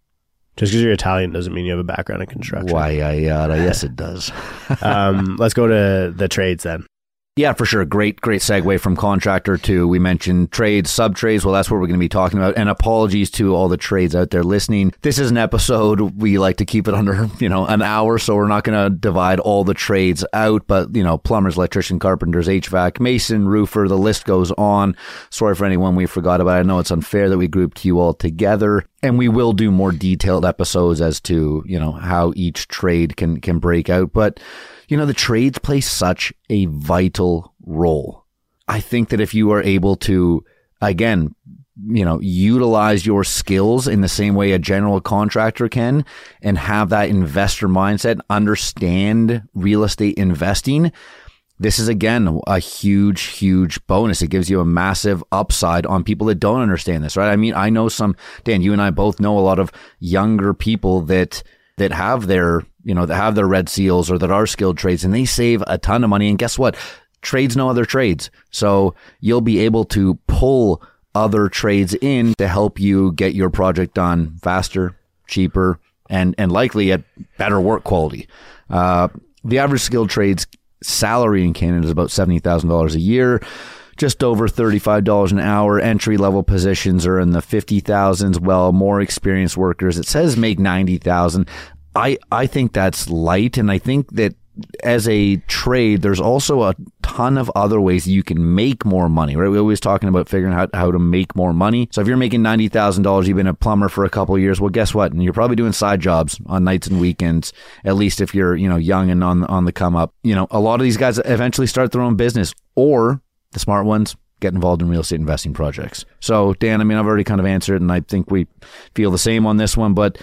Just because you're Italian doesn't mean you have a background in construction. Why, I, uh, yes, it does. um, let's go to the trades then. Yeah, for sure. Great, great segue from contractor to we mentioned trades, sub trades. Well, that's what we're going to be talking about. And apologies to all the trades out there listening. This is an episode we like to keep it under, you know, an hour, so we're not going to divide all the trades out. But you know, plumbers, electrician, carpenters, HVAC, mason, roofer, the list goes on. Sorry for anyone we forgot about. I know it's unfair that we grouped you all together and we will do more detailed episodes as to you know how each trade can can break out. But you know the trades play such a vital role. I think that if you are able to again you know utilize your skills in the same way a general contractor can and have that investor mindset understand real estate investing this is again a huge, huge bonus. It gives you a massive upside on people that don't understand this, right? I mean, I know some, Dan, you and I both know a lot of younger people that, that have their, you know, that have their red seals or that are skilled trades and they save a ton of money. And guess what? Trades know other trades. So you'll be able to pull other trades in to help you get your project done faster, cheaper, and, and likely at better work quality. Uh, the average skilled trades salary in Canada is about $70,000 a year. Just over $35 an hour. Entry level positions are in the 50,000s, Well, more experienced workers, it says make 90,000. I, I think that's light. And I think that as a trade, there's also a ton of other ways you can make more money, right? We're always talking about figuring out how to make more money. So if you're making $90,000, you've been a plumber for a couple years, well, guess what? And you're probably doing side jobs on nights and weekends, at least if you're, you know, young and on, on the come up. You know, a lot of these guys eventually start their own business or the smart ones get involved in real estate investing projects. So, Dan, I mean, I've already kind of answered, and I think we feel the same on this one, but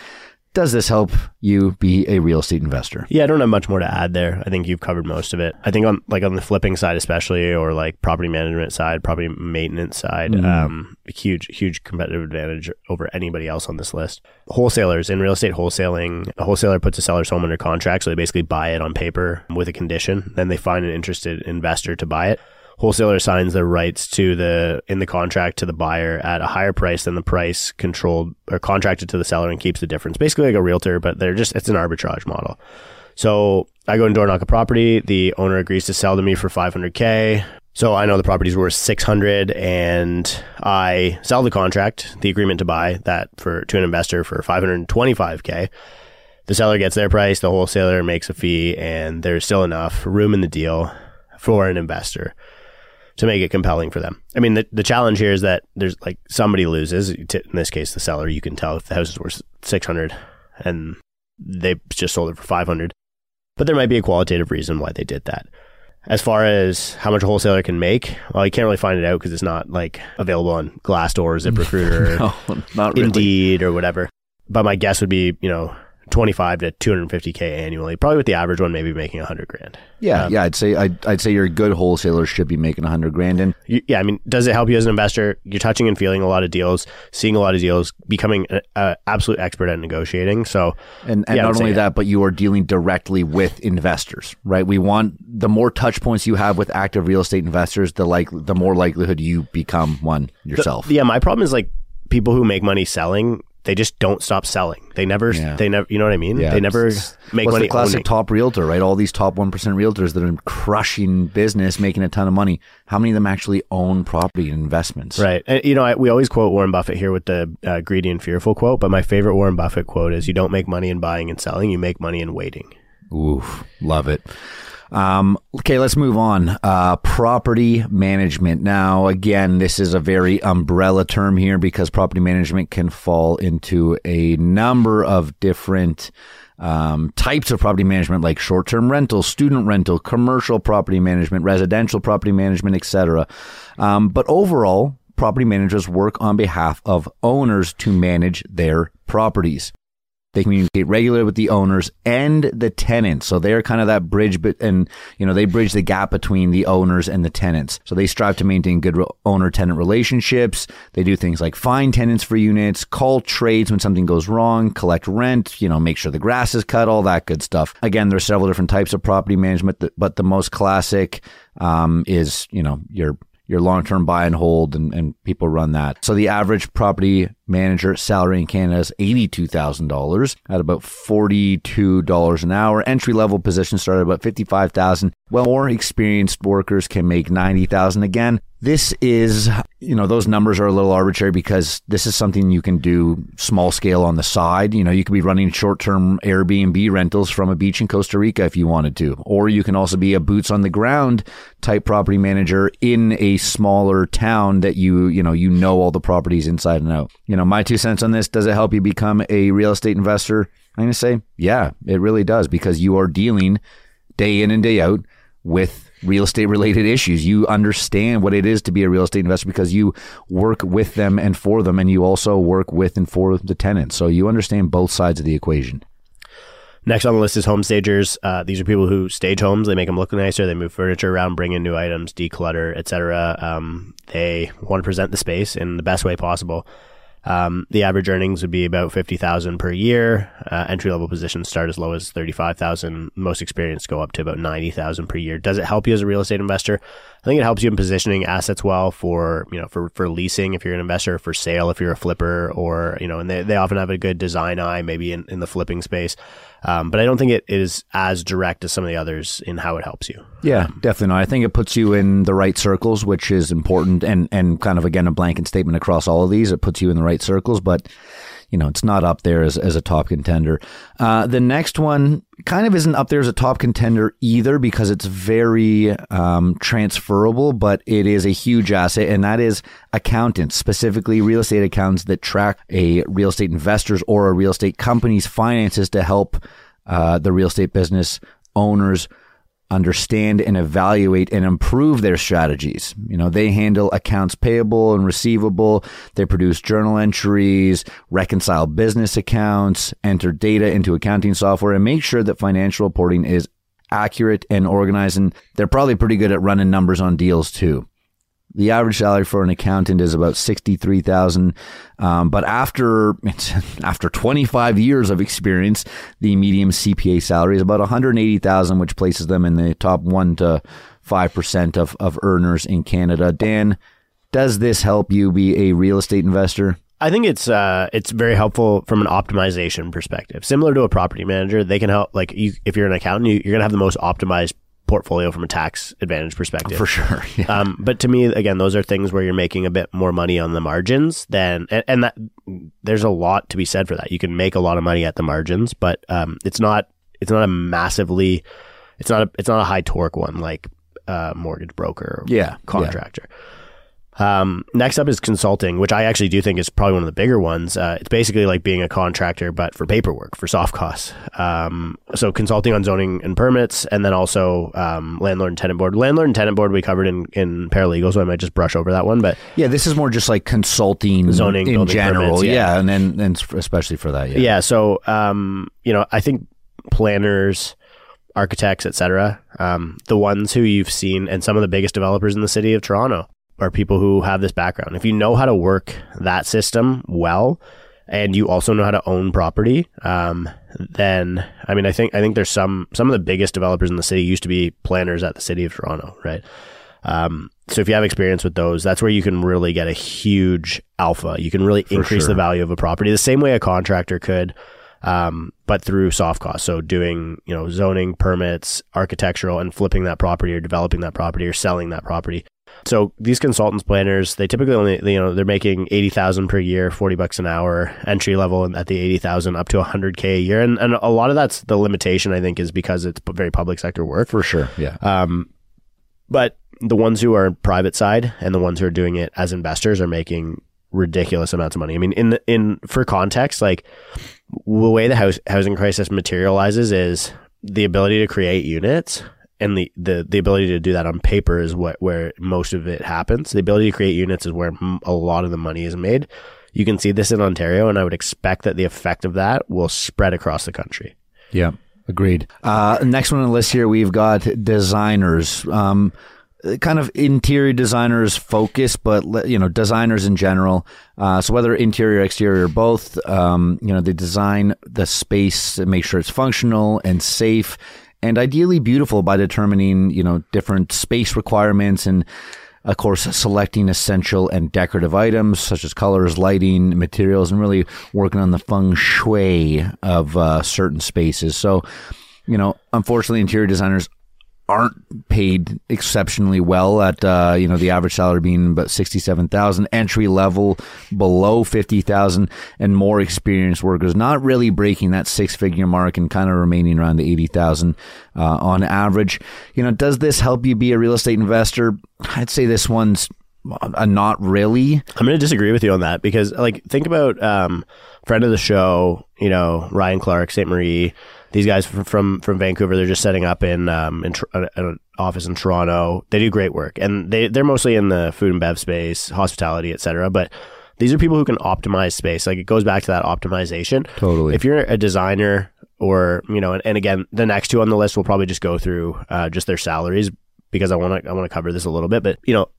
does this help you be a real estate investor? Yeah, I don't have much more to add there. I think you've covered most of it. I think on like on the flipping side, especially, or like property management side, property maintenance side, mm-hmm. um, huge, huge competitive advantage over anybody else on this list. Wholesalers in real estate wholesaling, a wholesaler puts a seller's home under contract, so they basically buy it on paper with a condition. Then they find an interested investor to buy it wholesaler assigns their rights to the in the contract to the buyer at a higher price than the price controlled or contracted to the seller and keeps the difference. Basically like a realtor, but they're just it's an arbitrage model. So I go and door knock a property. The owner agrees to sell to me for 500k. So I know the property's worth 600 and I sell the contract, the agreement to buy that for to an investor for 525k. The seller gets their price, the wholesaler makes a fee, and there's still enough room in the deal for an investor to make it compelling for them. I mean, the, the challenge here is that there's like somebody loses. In this case, the seller. You can tell if the house is worth six hundred and they just sold it for five hundred. But there might be a qualitative reason why they did that. As far as how much a wholesaler can make, well, you can't really find it out because it's not like available on Glassdoor, or ZipRecruiter, no, not really. Indeed, or whatever. But my guess would be, you know, 25 to 250k annually. Probably with the average one, maybe making 100 grand. Yeah, um, yeah. I'd say I'd, I'd say your good wholesaler should be making 100 grand. And you, yeah, I mean, does it help you as an investor? You're touching and feeling a lot of deals, seeing a lot of deals, becoming an absolute expert at negotiating. So, and, and yeah, not only that, but you are dealing directly with investors, right? We want the more touch points you have with active real estate investors, the like the more likelihood you become one yourself. The, yeah, my problem is like people who make money selling they just don't stop selling. They never, yeah. they never, you know what I mean? Yeah. They never make What's money. the classic owning. top realtor, right? All these top 1% realtors that are crushing business, making a ton of money. How many of them actually own property and investments? Right. And, you know, I, we always quote Warren Buffett here with the uh, greedy and fearful quote, but my favorite Warren Buffett quote is you don't make money in buying and selling, you make money in waiting. Oof. Love it. Um, okay, let's move on. Uh, property management. Now, again, this is a very umbrella term here because property management can fall into a number of different um, types of property management, like short-term rental, student rental, commercial property management, residential property management, etc. Um, but overall, property managers work on behalf of owners to manage their properties. They communicate regularly with the owners and the tenants. So they're kind of that bridge, but, and, you know, they bridge the gap between the owners and the tenants. So they strive to maintain good owner tenant relationships. They do things like find tenants for units, call trades when something goes wrong, collect rent, you know, make sure the grass is cut, all that good stuff. Again, there's several different types of property management, but the most classic, um, is, you know, your your long term buy and hold, and, and people run that. So the average property manager salary in Canada is $82,000 at about $42 an hour. Entry level positions start about 55,000. Well, more experienced workers can make 90,000 again. This is, you know, those numbers are a little arbitrary because this is something you can do small scale on the side. You know, you could be running short term Airbnb rentals from a beach in Costa Rica if you wanted to. Or you can also be a boots on the ground type property manager in a smaller town that you, you know, you know all the properties inside and out. You know, my two cents on this, does it help you become a real estate investor? I'm going to say, yeah, it really does because you are dealing day in and day out with real estate related issues. You understand what it is to be a real estate investor because you work with them and for them, and you also work with and for the tenants. So you understand both sides of the equation. Next on the list is home stagers. Uh, these are people who stage homes. They make them look nicer. They move furniture around, bring in new items, declutter, etc. Um, they want to present the space in the best way possible. Um, the average earnings would be about fifty thousand per year. Uh, entry level positions start as low as thirty five thousand. Most experienced go up to about ninety thousand per year. Does it help you as a real estate investor? I think it helps you in positioning assets well for you know for for leasing if you're an investor, for sale if you're a flipper, or you know, and they they often have a good design eye maybe in, in the flipping space. Um, but I don't think it is as direct as some of the others in how it helps you. Yeah, definitely not. I think it puts you in the right circles, which is important, and and kind of again a blanket statement across all of these. It puts you in the right circles, but you know, it's not up there as, as a top contender. Uh, the next one kind of isn't up there as a top contender either because it's very um, transferable, but it is a huge asset, and that is accountants, specifically real estate accountants that track a real estate investor's or a real estate company's finances to help uh, the real estate business owners understand and evaluate and improve their strategies. You know, they handle accounts payable and receivable. They produce journal entries, reconcile business accounts, enter data into accounting software, and make sure that financial reporting is accurate and organized. And they're probably pretty good at running numbers on deals too. The average salary for an accountant is about sixty-three thousand, um, but after after twenty-five years of experience, the medium CPA salary is about one hundred eighty thousand, which places them in the top one to five percent of of earners in Canada. Dan, does this help you be a real estate investor? I think it's uh, it's very helpful from an optimization perspective. Similar to a property manager, they can help. Like you, if you're an accountant, you, you're going to have the most optimized portfolio from a tax advantage perspective. For sure. Yeah. Um, but to me, again, those are things where you're making a bit more money on the margins than, and, and, that there's a lot to be said for that. You can make a lot of money at the margins, but um, it's not it's not a massively it's not a it's not a high torque one like a mortgage broker yeah contractor. Yeah. Um, next up is consulting, which I actually do think is probably one of the bigger ones. Uh, it's basically like being a contractor, but for paperwork, for soft costs. Um, so consulting on zoning and permits, and then also um, landlord and tenant board. Landlord and tenant board we covered in, in paralegal, so I might just brush over that one. But Yeah, this is more just like consulting Zoning, in general. permits, yeah. yeah. and then and especially for that. Yeah. yeah, so um, you know, I think planners, architects, etc., um, the ones who you've seen, and some of the biggest developers in the city of Toronto are people who have this background. If you know how to work that system well, and you also know how to own property, um, then I mean, I think I think there's some some of the biggest developers in the city used to be planners at the city of Toronto, right? Um, so if you have experience with those, that's where you can really get a huge alpha. You can really increase sure. the value of a property the same way a contractor could, um, but through soft costs. So doing you know zoning permits, architectural, and flipping that property or developing that property or selling that property. So these consultants, planners, they typically only you know they're making eighty thousand per year, forty bucks an hour, entry level and at the eighty thousand up to hundred k a year, and and a lot of that's the limitation I think is because it's very public sector work. for sure. Yeah. Um, but the ones who are private side and the ones who are doing it as investors are making ridiculous amounts of money. I mean, in the, in for context, like the way the house, housing crisis materializes is the ability to create units and the, the, the ability to do that on paper is what where most of it happens. The ability to create units is where a lot of the money is made. You can see this in Ontario, and I would expect that the effect of that will spread across the country. Yeah, agreed. Uh, next one on the list here, we've got designers. Um, kind of interior designers focus, but you know, designers in general. Uh, so whether interior, exterior, both, um, you know, they design the space make sure it's functional and safe, and ideally beautiful by determining you know different space requirements and. Of course, selecting essential and decorative items such as colors, lighting, materials, and really working on the feng shui of uh, certain spaces. So, you know, unfortunately, interior designers aren't paid exceptionally well at uh, you know the average salary being about 67,000 entry level below 50,000 and more experienced workers not really breaking that six figure mark and kind of remaining around the 80,000 uh, on average you know does this help you be a real estate investor I'd say this one's a not really I'm going to disagree with you on that because, like, think about um, friend of the show, you know, Ryan Clark, St. Marie. These guys from from, from Vancouver, they're just setting up in um, in tr- an office in Toronto. They do great work, and they they're mostly in the food and bev space, hospitality, etc. But these are people who can optimize space. Like it goes back to that optimization. Totally. If you're a designer, or you know, and, and again, the next two on the list will probably just go through uh, just their salaries because I want to I want to cover this a little bit. But you know,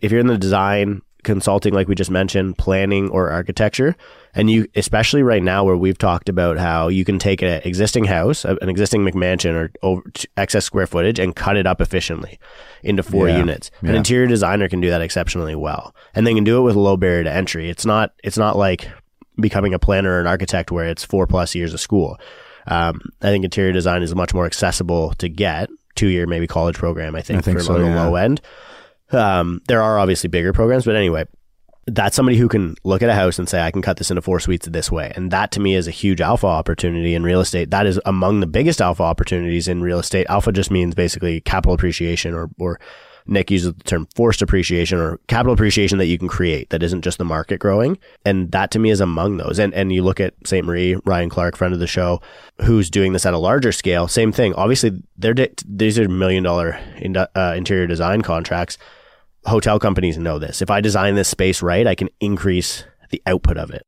if you're in the design consulting like we just mentioned planning or architecture. And you especially right now where we've talked about how you can take an existing house an existing mcmansion or over excess square footage and cut it up efficiently into four Yeah. units. An interior designer can do that exceptionally well. And they can do it with low barrier to entry. It's not it's not like becoming a planner or an architect where it's four plus years of school. Um, i think interior design is much more accessible to get two year maybe college program i think, I think for so, on the yeah. low end um, there are obviously bigger programs, but anyway, that's somebody who can look at a house and say, I can cut this into four suites this way. And that to me is a huge alpha opportunity in real estate. That is among the biggest alpha opportunities in real estate. Alpha just means basically capital appreciation or, or Nick uses the term forced appreciation or capital appreciation that you can create that isn't just the market growing. And that to me is among those. And, and you look at St. Marie, Ryan Clark, friend of the show, who's doing this at a larger scale. Same thing. Obviously, they're, these are million dollar in, uh, interior design contracts hotel companies know this. If I design this space right, I can increase the output of it.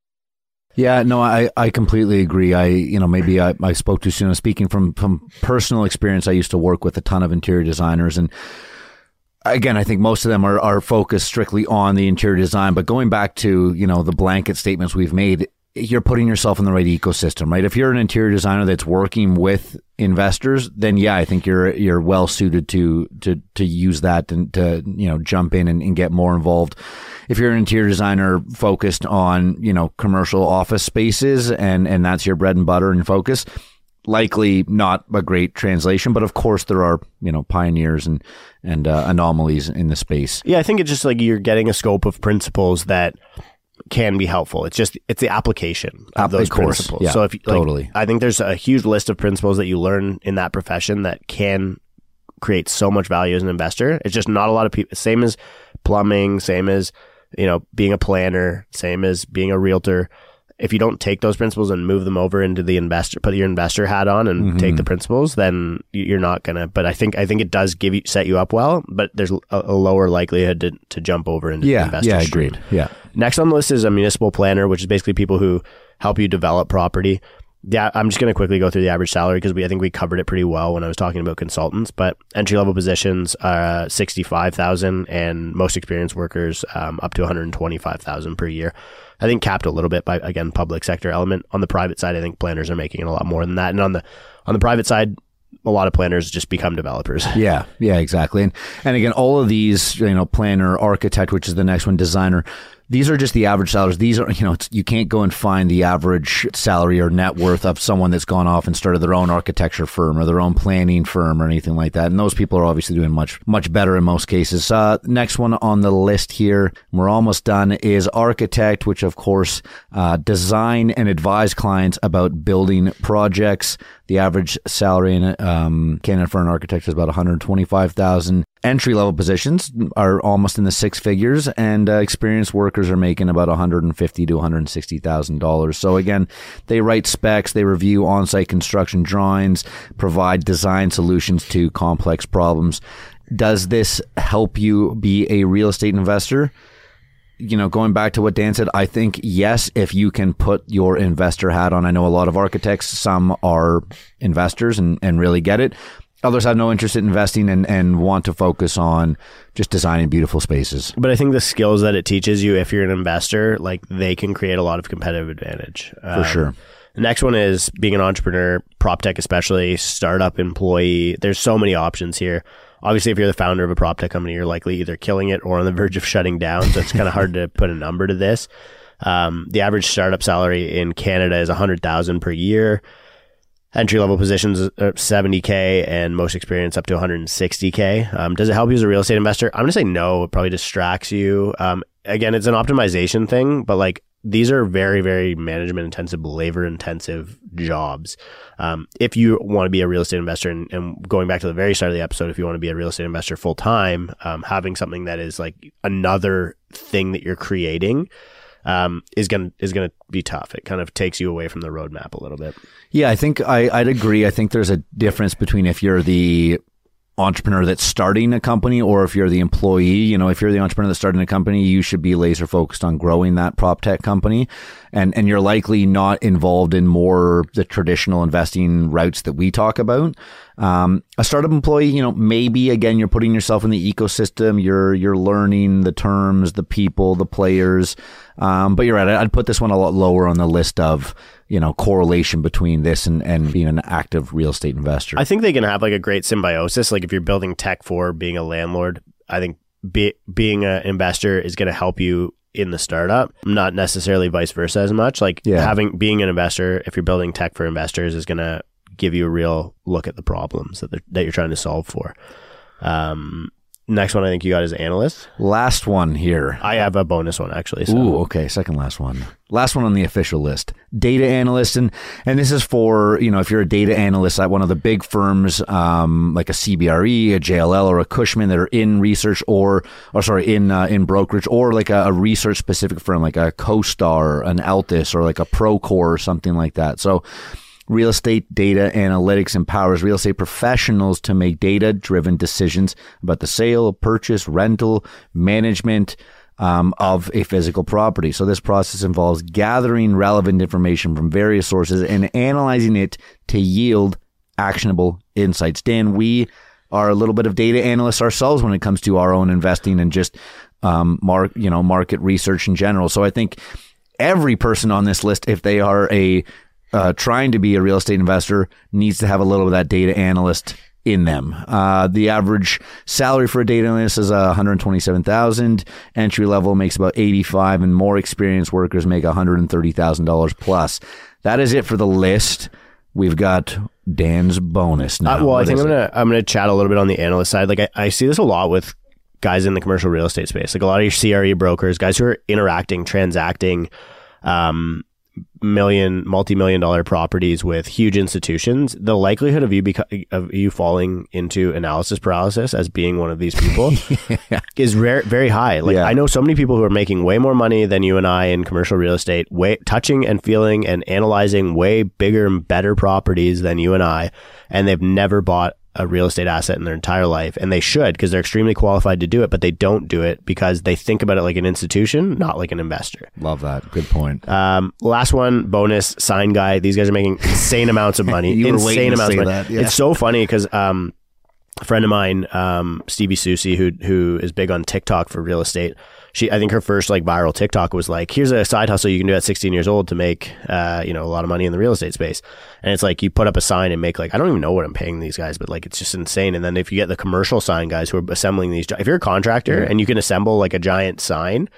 Yeah, no, I, I completely agree. I, you know, maybe I, I spoke too soon. Speaking from, from personal experience, I used to work with a ton of interior designers and again, I think most of them are, are focused strictly on the interior design, but going back to, you know, the blanket statements we've made, you're putting yourself in the right ecosystem, right? If you're an interior designer that's working with investors, then yeah, I think you're you're well suited to to to use that and to you know jump in and, and get more involved. If you're an interior designer focused on you know commercial office spaces and and that's your bread and butter and focus, likely not a great translation. But of course, there are you know pioneers and and uh, anomalies in the space. Yeah, I think it's just like you're getting a scope of principles that can be helpful. It's just it's the application of Of those course, principles. yeah, so if like, totally. I think there's a huge list of principles that you learn in that profession that can create so much value as an investor. It's just not a lot of people. Same as plumbing, same as you know being a planner, same as being a realtor. If you don't take those principles and move them over into the investor, put your investor hat on and Mm-hmm. take the principles, then you're not gonna. But I think I think it does give you set you up well, but there's a, a lower likelihood to, to jump over into the Yeah, investor. yeah, stream. agreed. Yeah. Next on the list is a municipal planner, which is basically people who help you develop property. Yeah, I'm just going to quickly go through the average salary because we I think we covered it pretty well when I was talking about consultants. But entry level positions are sixty five thousand, and most experienced workers um, up to one hundred twenty five thousand per year. I think capped a little bit by again public sector element. On the private side, I think planners are making it a lot more than that, and on the on the private side, a lot of planners just become developers. Yeah, yeah, exactly. And and again, all of these, you know, planner, architect, which is the next one, designer. These are just the average salaries. These are, you know, you can't go and find the average salary or net worth of someone that's gone off and started their own architecture firm or their own planning firm or anything like that. And those people are obviously doing much, much better in most cases. Uh, next one on the list here, we're almost done, is architect, which of course, uh, design and advise clients about building projects. The average salary in um, Canada for an architect is about 125,000. Entry level positions are almost in the six figures, and uh, experienced workers are making about 150 to 160 thousand dollars. So again, they write specs, they review on-site construction drawings, provide design solutions to complex problems. Does this help you be a real estate investor? You know, going back to what Dan said, I think yes, if you can put your investor hat on. I know a lot of architects, some are investors and, and really get it. Others have no interest in investing and, and want to focus on just designing beautiful spaces. But I think the skills that it teaches you, if you're an investor, like they can create a lot of competitive advantage. For um, sure. The next one is being an entrepreneur, prop tech especially, startup employee. There's so many options here. Obviously, if you're the founder of a prop tech company, you're likely either killing it or on the verge of shutting down. So it's kind of hard to put a number to this. Um, the average startup salary in Canada is 100000 per year. Entry level positions are 70k and most experience up to 160k. Um, does it help you as a real estate investor? I'm gonna say no. It probably distracts you. Um, again, it's an optimization thing, but like these are very, very management intensive, labor intensive jobs. Um, if you want to be a real estate investor, and, and, going back to the very start of the episode, if you want to be a real estate investor full time, um, having something that is like another thing that you're creating um, is gonna is gonna be tough. It kind of takes you away from the roadmap a little bit. Yeah, I think I, I'd agree. I think there's a difference between if you're the entrepreneur that's starting a company or if you're the employee. You know, if you're the entrepreneur that's starting a company, you should be laser focused on growing that prop tech company. And, and you're likely not involved in more the traditional investing routes that we talk about. Um, a startup employee, you know, maybe again, you're putting yourself in the ecosystem. You're, you're learning the terms, the people, the players. Um, but you're right. I'd put this one a lot lower on the list of, you know, correlation between this and, and being an active real estate investor. I think they can have like a great symbiosis. Like if you're building tech for being a landlord, I think be, being an investor is going to help you in the startup, not necessarily vice versa as much. Like Yeah. having being an investor, if you're building tech for investors, is going to give you a real look at the problems that that you're trying to solve for. Um, next one I think you got is analyst. Last one here. I have a bonus one actually. So. Ooh, okay. Second last one. Last one on the official list. Data analyst, and and this is for you know if you're a data analyst at one of the big firms, um, like a CBRE, a JLL, or a Cushman that are in research or or sorry in uh, in brokerage, or like a, a research specific firm like a CoStar, an Altus, or like a Procore or something like that. So. Real estate data analytics empowers real estate professionals to make data driven decisions about the sale, purchase, rental, management um, of a physical property. So, this process involves gathering relevant information from various sources and analyzing it to yield actionable insights. Dan, we are a little bit of data analysts ourselves when it comes to our own investing and just um, mark, you know, market research in general. So, I think every person on this list, if they are a uh, trying to be a real estate investor needs to have a little of that data analyst in them. Uh, the average salary for a data analyst is uh, 127,000. Entry level makes about 85 and more experienced workers make $130,000 plus. That is it for the list. We've got Dan's bonus now. Uh, well, I think I'm it? gonna I'm gonna chat a little bit on the analyst side. Like I, I see this a lot with guys in the commercial real estate space. Like a lot of your CRE brokers, guys who are interacting, transacting, um, million, multi-million dollar properties with huge institutions, the likelihood of you beca- of you falling into analysis paralysis as being one of these people yeah. is rare, very high. Like yeah. I know so many people who are making way more money than you and I in commercial real estate, way touching and feeling and analyzing way bigger and better properties than you and I, and they've never bought a real estate asset in their entire life, and they should because they're extremely qualified to do it, but they don't do it because they think about it like an institution, not like an investor. Love that. Good point. Um, last one, bonus sign guy. These guys are making insane amounts of money. insane amounts of money. That, yeah. It's so funny because um, a friend of mine, um, Stevie Susie, who who is big on TikTok for real estate she I think her first like viral TikTok was like, here's a side hustle you can do at 16 years old to make uh, you know a lot of money in the real estate space. And it's like you put up a sign and make like I don't even know what I'm paying these guys, but like it's just insane. And then if you get the commercial sign guys who are assembling these, if you're a contractor yeah. and you can assemble like a giant sign,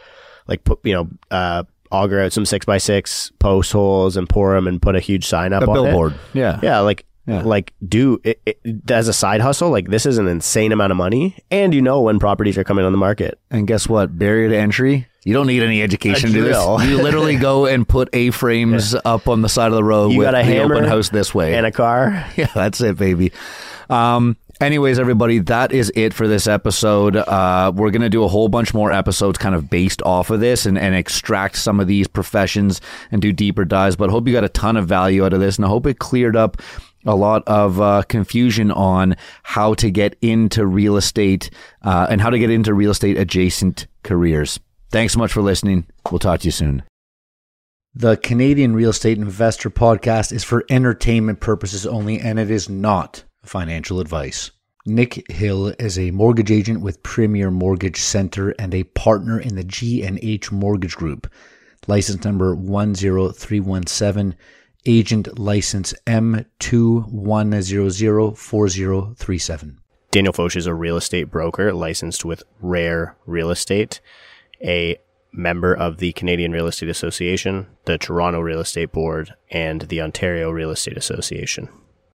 like put you know. Uh, auger out some six by six post holes and pour them and put a huge sign up a on billboard. It. Yeah, yeah. Like yeah. Like, do it, it, as a side hustle, like this is an insane amount of money, and you know when properties are coming on the market. And guess what? Barrier to entry. You don't need any education to do this. You literally go and put A frames yeah. up on the side of the road you with got a the open house this way and a car. Yeah, that's it, baby. Um, anyways, everybody, that is it for this episode. Uh, we're going to do a whole bunch more episodes kind of based off of this and, and extract some of these professions and do deeper dives. But I hope you got a ton of value out of this and I hope it cleared up a lot of uh, confusion on how to get into real estate uh, and how to get into real estate adjacent careers. Thanks so much for listening. We'll talk to you soon. The Canadian Real Estate Investor Podcast is for entertainment purposes only, and it is not financial advice. Nick Hill is a mortgage agent with Premier Mortgage Center and a partner in the G&H Mortgage Group. License number 10317 agent license M21004037. Daniel Foch is a real estate broker licensed with Rare Real Estate, a member of the Canadian Real Estate Association, the Toronto Real Estate Board, and the Ontario Real Estate Association.